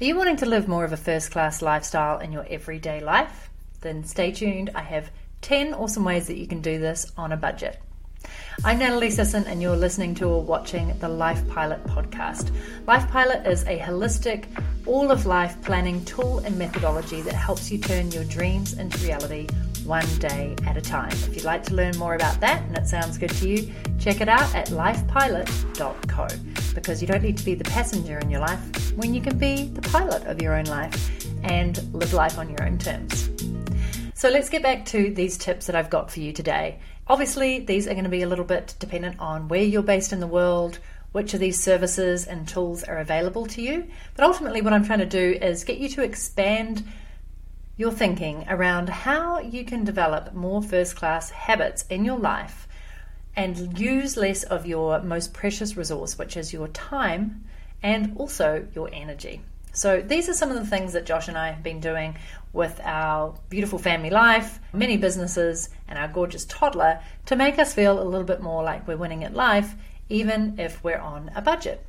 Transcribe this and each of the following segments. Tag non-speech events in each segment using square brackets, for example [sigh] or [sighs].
Are you wanting to live more of a first class lifestyle in your everyday life? Then stay tuned. I have 10 awesome ways that you can do this on a budget. I'm Natalie Sisson, and you're listening to or watching the Life Pilot podcast. Life Pilot is a holistic, all of life planning tool and methodology that helps you turn your dreams into reality one day at a time. If you'd like to learn more about that and it sounds good to you, check it out at lifepilot.co because you don't need to be the passenger in your life when you can be the pilot of your own life and live life on your own terms. So let's get back to these tips that I've got for you today. Obviously, these are going to be a little bit dependent on where you're based in the world, which of these services and tools are available to you. But ultimately, what I'm trying to do is get you to expand your thinking around how you can develop more first class habits in your life and use less of your most precious resource, which is your time and also your energy. So, these are some of the things that Josh and I have been doing with our beautiful family life, many businesses, and our gorgeous toddler to make us feel a little bit more like we're winning at life, even if we're on a budget.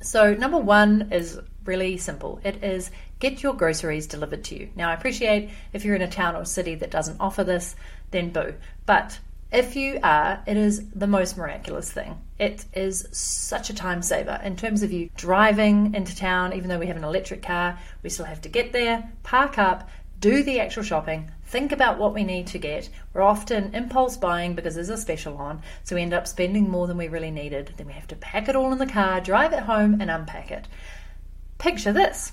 So, number one is really simple it is get your groceries delivered to you. Now, I appreciate if you're in a town or city that doesn't offer this, then boo. But if you are, it is the most miraculous thing. It is such a time saver in terms of you driving into town, even though we have an electric car, we still have to get there, park up, do the actual shopping, think about what we need to get. We're often impulse buying because there's a special on, so we end up spending more than we really needed. Then we have to pack it all in the car, drive it home, and unpack it. Picture this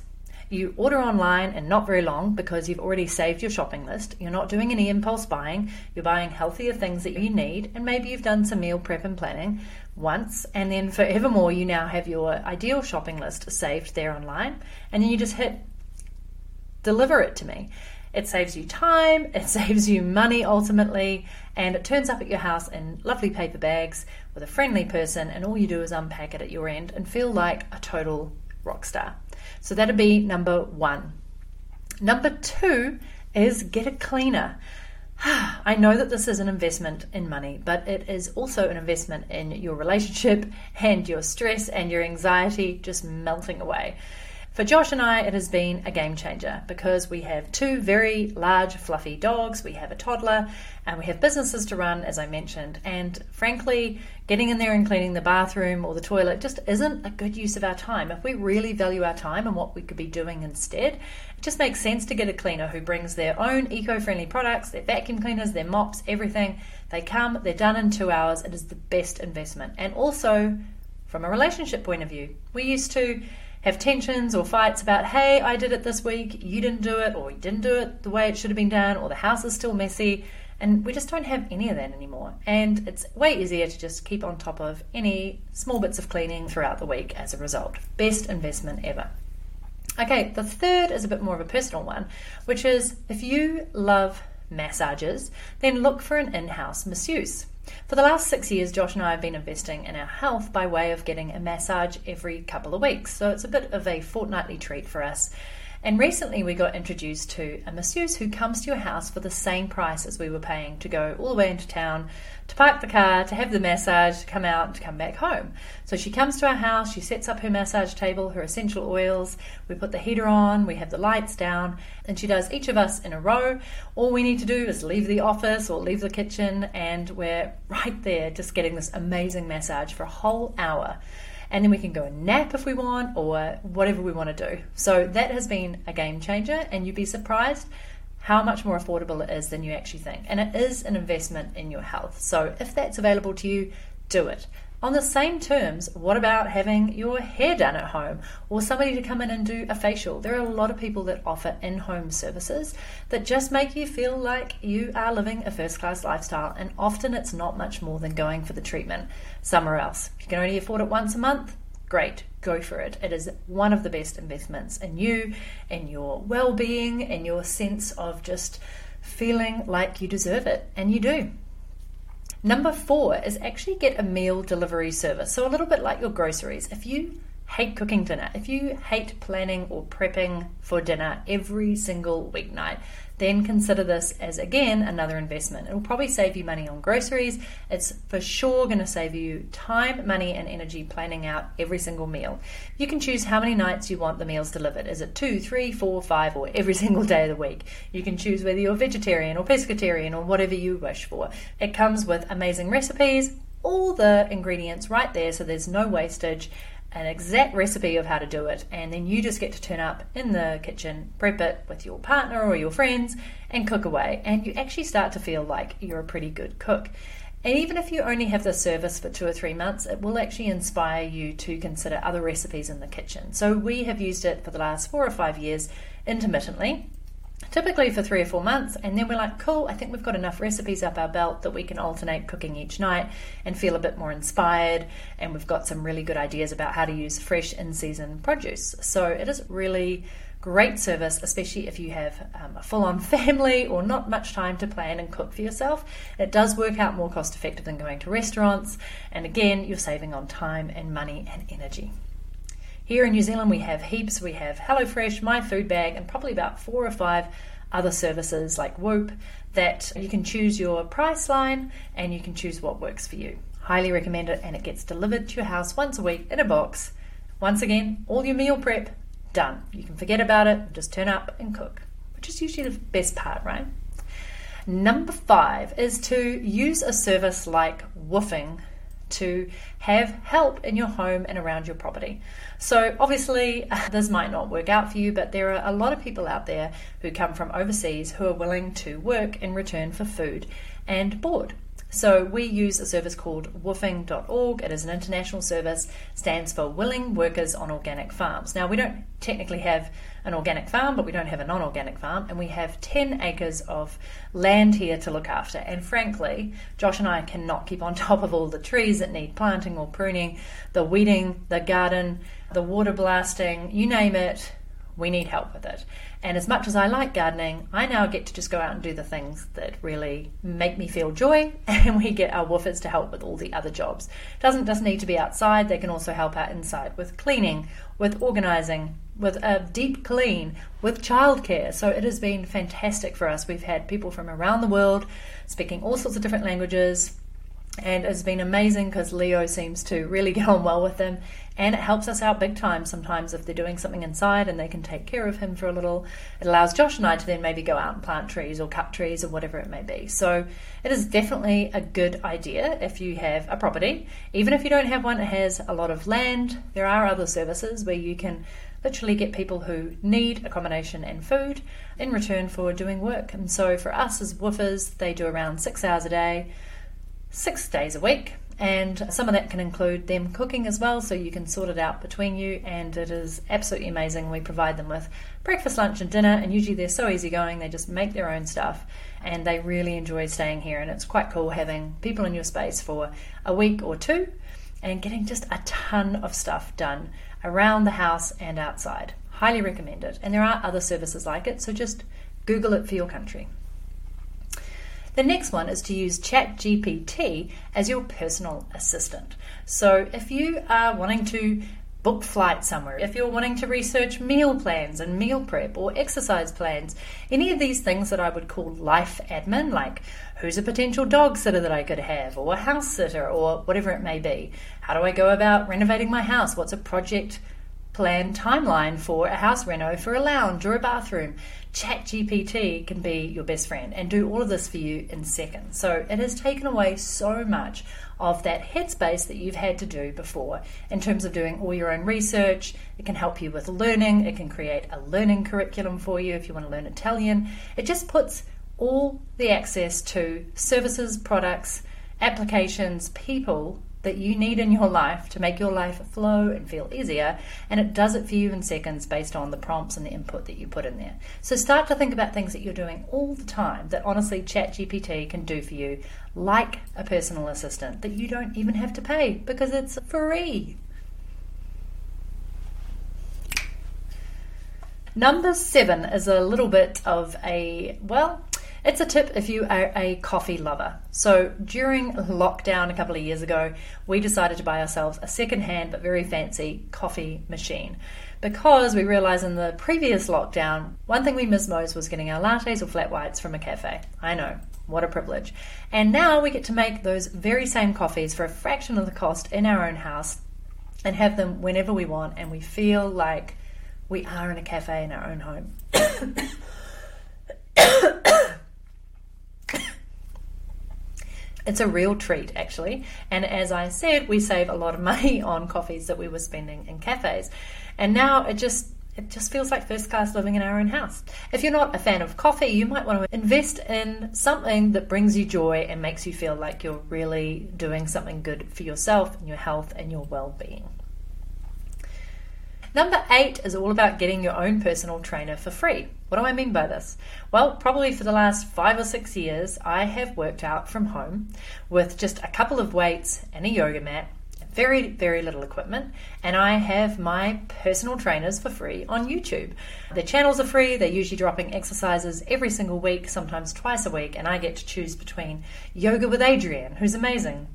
you order online and not very long because you've already saved your shopping list. You're not doing any impulse buying. You're buying healthier things that you need, and maybe you've done some meal prep and planning once, and then forevermore, you now have your ideal shopping list saved there online, and then you just hit deliver it to me. It saves you time, it [laughs] saves you money ultimately, and it turns up at your house in lovely paper bags with a friendly person, and all you do is unpack it at your end and feel like a total rock star. So that'd be number one. Number two is get a cleaner. [sighs] I know that this is an investment in money, but it is also an investment in your relationship and your stress and your anxiety just melting away. For Josh and I, it has been a game changer because we have two very large, fluffy dogs, we have a toddler, and we have businesses to run, as I mentioned. And frankly, getting in there and cleaning the bathroom or the toilet just isn't a good use of our time. If we really value our time and what we could be doing instead, it just makes sense to get a cleaner who brings their own eco friendly products, their vacuum cleaners, their mops, everything. They come, they're done in two hours. It is the best investment. And also, from a relationship point of view, we used to have tensions or fights about, hey, I did it this week, you didn't do it, or you didn't do it the way it should have been done, or the house is still messy. And we just don't have any of that anymore. And it's way easier to just keep on top of any small bits of cleaning throughout the week as a result. Best investment ever. Okay, the third is a bit more of a personal one, which is if you love massages, then look for an in house masseuse. For the last six years, Josh and I have been investing in our health by way of getting a massage every couple of weeks. So it's a bit of a fortnightly treat for us. And recently we got introduced to a masseuse who comes to your house for the same price as we were paying to go all the way into town, to park the car, to have the massage, to come out, to come back home. So she comes to our house, she sets up her massage table, her essential oils, we put the heater on, we have the lights down, and she does each of us in a row. All we need to do is leave the office or leave the kitchen, and we're right there just getting this amazing massage for a whole hour and then we can go and nap if we want or whatever we want to do. So that has been a game changer, and you'd be surprised how much more affordable it is than you actually think. And it is an investment in your health. So if that's available to you, do it. On the same terms, what about having your hair done at home or somebody to come in and do a facial? There are a lot of people that offer in home services that just make you feel like you are living a first class lifestyle, and often it's not much more than going for the treatment somewhere else. If you can only afford it once a month, great, go for it. It is one of the best investments in you, in your well being, in your sense of just feeling like you deserve it, and you do. Number four is actually get a meal delivery service. So, a little bit like your groceries. If you hate cooking dinner, if you hate planning or prepping for dinner every single weeknight, then consider this as again another investment. It will probably save you money on groceries. It's for sure going to save you time, money, and energy planning out every single meal. You can choose how many nights you want the meals delivered. Is it two, three, four, five, or every [laughs] single day of the week? You can choose whether you're vegetarian or pescatarian or whatever you wish for. It comes with amazing recipes, all the ingredients right there, so there's no wastage an exact recipe of how to do it, and then you just get to turn up in the kitchen, prep it with your partner or your friends, and cook away. And you actually start to feel like you're a pretty good cook. And even if you only have this service for two or three months, it will actually inspire you to consider other recipes in the kitchen. So we have used it for the last four or five years intermittently typically for three or four months. And then we're like, cool, I think we've got enough recipes up our belt that we can alternate cooking each night and feel a bit more inspired. And we've got some really good ideas about how to use fresh in season produce. So it is really great service, especially if you have um, a full on [laughs] family or not much time to plan and cook for yourself. It does work out more cost effective than going to restaurants. And again, you're saving on time and money and energy. Here in New Zealand, we have heaps. We have HelloFresh, My Food Bag, and probably about four or five other services like Woop that you can choose your price line and you can choose what works for you. Highly recommend it, and it gets delivered to your house once a week in a box. Once again, all your meal prep done. You can forget about it, just turn up and cook, which is usually the best part, right? Number five is to use a service like WWOOFing to have help in your home and around your property. So, obviously, [laughs] this might not work out for you, but there are a lot of people out there who come from overseas who are willing to work in return for food and board. So we use a service called woofing.org. It is an international service, stands for Willing Workers on Organic Farms. Now we don't technically have an organic farm, but we don't have a non-organic farm, and we have 10 acres of land here to look after. And frankly, Josh and I cannot keep on [laughs] top of all the trees that need planting or pruning, the weeding, the garden, the water blasting, you name it, we need help with it. And as much as I like gardening, I now get to just go out and do the things that really make me feel joy, [laughs] and we get our WWOOFers to help with all the other jobs. Doesn't just need to be outside, they can also help out inside with cleaning, with organizing, with a deep clean, with childcare. So it has been fantastic for us. We've had people from around the world speaking all sorts of different languages, and it's been amazing because Leo seems to really [laughs] get on well with them and it helps us out big time sometimes if they're doing something inside and they can take care of him for a little. It allows Josh and I to then maybe go out and plant trees or cut trees or whatever it may be. So it is definitely a good idea if you have a property. Even if you don't have one, it has a lot of land. There are other services where you can literally get people who need accommodation and food in return for doing work. And so for us as WWOOFers, they do around six hours a day, six days a week and some of that can include them cooking as well, so you can sort it out between you. And it is absolutely amazing. We provide them with breakfast, lunch, and dinner, and usually they're so easygoing, they just make their own stuff and they really enjoy staying here. And it's quite cool having people in your space for a week or two and getting just a ton of stuff done around the house and outside. Highly recommend it. And there are other services like it, so just Google it for your country. The next one is to use ChatGPT as your personal assistant. So if you are wanting to book flights somewhere, if you're wanting to research meal plans and meal prep or exercise plans, any of these things that I would call life admin, like who's a potential dog sitter that I could have, or a house sitter, or whatever it may be. How do I go about renovating my house? What's a project plan timeline for a house reno for a lounge or a bathroom. ChatGPT can be your best friend and do all of this for you in seconds. So it has taken away so much of that headspace that you've had to do before in terms of doing all your own research. It can help you with learning, it can create a learning curriculum for you if you want to learn Italian. It just puts all the access to services, products, applications, people that you need in your life to make your life flow and feel easier, and it does it for you in seconds based on the prompts and the input that you put in there. So start to think about things that you're doing all the time that honestly ChatGPT can do for you, like a personal assistant that you don't even have to pay because it's free. Number seven is a little bit of a, well, It's a tip if you are a coffee lover. So, during lockdown a couple of years ago, we decided to buy ourselves a second hand but very fancy coffee machine because we realised in the previous lockdown, one thing we missed most was getting our lattes or flat whites from a cafe. I know, what a privilege. And now we get to make those very same coffees for a fraction of the cost in our own house and have them whenever we want, and we feel like we are in a cafe in our own home. [coughs] It's a real treat, actually. And as I said, we save a lot of [laughs] money on coffees that we were spending in cafes. And now it just it just feels like first class living in our own house. If you're not a fan of coffee, you might want to invest in something that brings you joy and makes you feel like you're really doing something good for yourself and your health and your well being. Number eight is all about getting your own personal trainer for free. What do I mean by this? Well, probably for the last five or six years, I have worked out from home with just a couple of weights and a yoga mat very, very little equipment, and I have my personal trainers for free on YouTube. Their channels are free, they're usually dropping exercises every single week, sometimes twice a week, and I get to choose between Yoga with Adriene, who's amazing,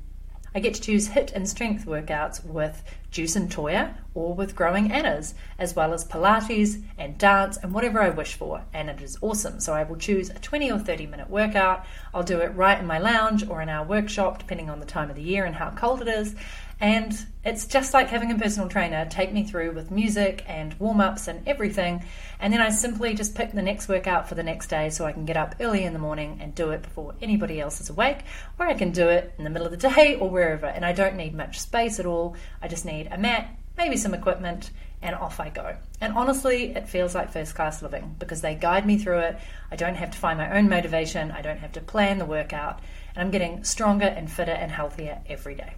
I get to choose HIIT and strength workouts with Juice and Toya or with Growing Annanas, as well as Pilates and dance and whatever I wish for, and it is awesome. So I will choose a 20 or 30 minute workout. I'll do it right in my lounge or in our workshop, depending on the time of the year and how cold it is. And it's just like having a personal trainer take me through with music and warm ups and everything. And then I simply just pick the next workout for the next day so I can get up early in the morning and do it before anybody else is awake, or I can do it in the middle of the [laughs] day or wherever. And I don't need much space at all. I just need a mat, maybe some equipment, and off I go. And honestly, it feels like first class living because they guide me through it. I don't have to find my own motivation, I don't have to plan the workout, and I'm getting stronger and fitter and healthier every day.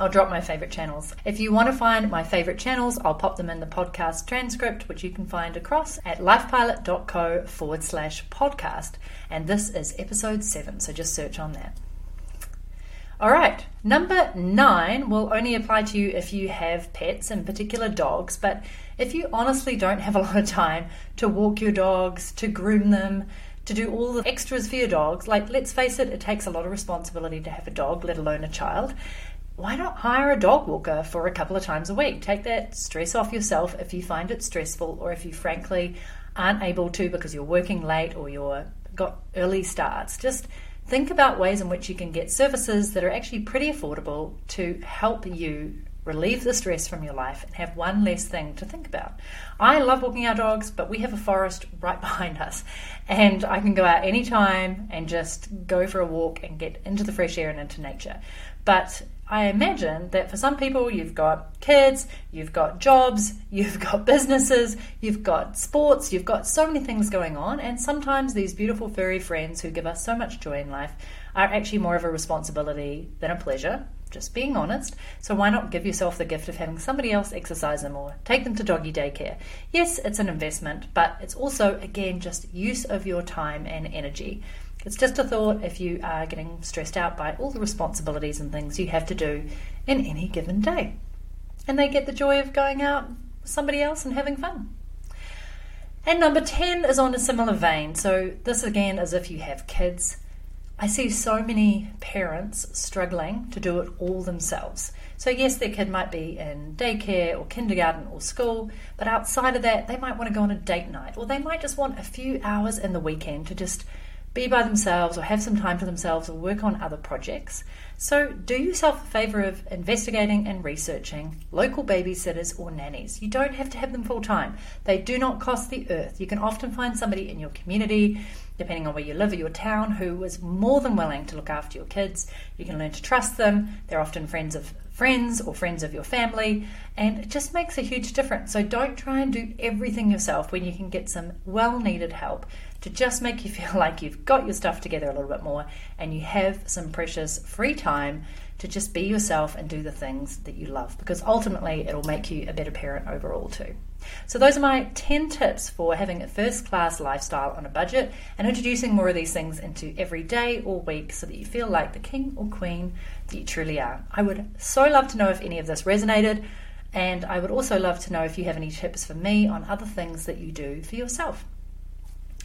I'll drop my favorite channels. If you want to find my favorite channels, I'll pop them in the podcast transcript, which you can find across at lifepilot.co forward slash podcast. And this is episode seven, so just search on that. All right, number nine will only apply to you if you have pets, in particular dogs. But if you honestly don't have a lot of time to walk your dogs, to groom them, to do all the extras for your dogs, like let's face it, it takes a lot of responsibility to have a dog, let alone a child why not hire a dog walker for a couple of times a week? Take that stress off yourself if you find it stressful or if you frankly aren't able to because you're working late or you're got early starts. Just think about ways in which you can get services that are actually pretty affordable to help you relieve the stress from your life and have one less thing to think about. I love walking our dogs, but we have a forest right [laughs] behind us, and I can go out anytime and just go for a walk and get into the fresh air and into nature. But I imagine that for some people, you've got kids, you've got jobs, [laughs] you've got businesses, you've got sports, you've got so many things going on, and sometimes these beautiful furry friends who give us so much joy in life are actually more of a responsibility than a pleasure. Just being honest. So, why not give yourself the gift of having somebody else exercise them or take them to doggy daycare? Yes, it's an investment, but it's also, again, just use of your time and energy. It's just a thought if you are getting stressed out by all the responsibilities and things you have to do in any given day. And they get the joy of going out with somebody else and having fun. And number 10 is on a similar vein. So, this again is if you have kids. I see so many parents struggling to do it all themselves. So, yes, their kid might be in daycare or kindergarten or school, but outside of that, they might want to go on a date night or they might just want a few hours in the weekend to just be by themselves or have some time to themselves or work on other projects. So, do yourself a favour of investigating and researching local babysitters or nannies. You don't have to have them full time, they do not cost the earth. You can often find somebody in your community, depending on where you live or your town, who is more than willing to look after your kids. You can learn to trust them, they're often friends of friends or friends of your family, and it just makes a huge difference. So, don't try and do everything yourself when you can get some well needed help to just make you [laughs] feel like you've got your stuff together a little bit more and you have some precious free time to just be yourself and do the things that you love because ultimately it'll make you a better parent overall too. So, those are my 10 tips for having a first class lifestyle on a budget and introducing more of these things into every day or week so that you feel like the king or queen that you truly are. I would so love to know if any of this resonated, and I would also love to know if you have any tips for me on other things that you do for yourself.